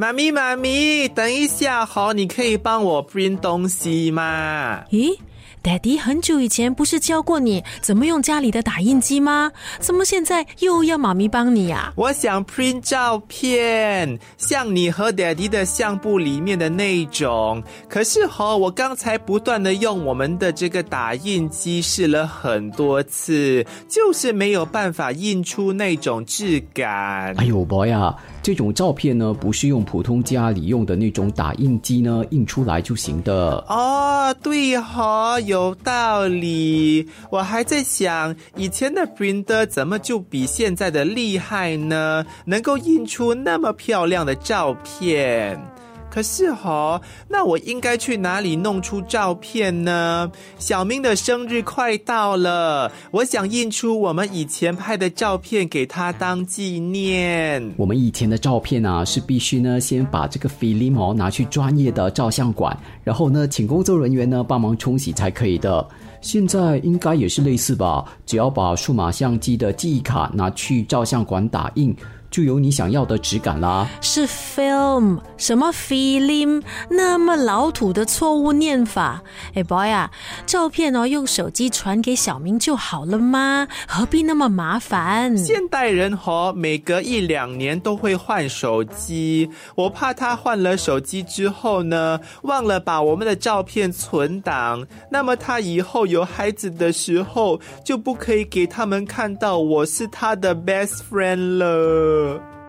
妈咪，妈咪，等一下好，你可以帮我 print 东西吗？咦，Daddy 很久以前不是教过你怎么用家里的打印机吗？怎么现在又要妈咪帮你呀？我想 print 照片，像你和 Daddy 的相簿里面的那种。可是哈，我刚才不断的用我们的这个打印机试了很多次，就是没有办法印出那种质感。哎呦，boy 啊！这种照片呢，不是用普通家里用的那种打印机呢印出来就行的哦。对哈，有道理。我还在想，以前的 printer 怎么就比现在的厉害呢？能够印出那么漂亮的照片。可是哈，那我应该去哪里弄出照片呢？小明的生日快到了，我想印出我们以前拍的照片给他当纪念。我们以前的照片啊，是必须呢先把这个 film 拿去专业的照相馆，然后呢请工作人员呢帮忙冲洗才可以的。现在应该也是类似吧，只要把数码相机的记忆卡拿去照相馆打印。就有你想要的质感啦。是 film 什么 film 那么老土的错误念法？哎，boy 啊，照片哦用手机传给小明就好了吗？何必那么麻烦？现代人哦，每隔一两年都会换手机，我怕他换了手机之后呢，忘了把我们的照片存档，那么他以后有孩子的时候就不可以给他们看到我是他的 best friend 了。Hoşçakalın.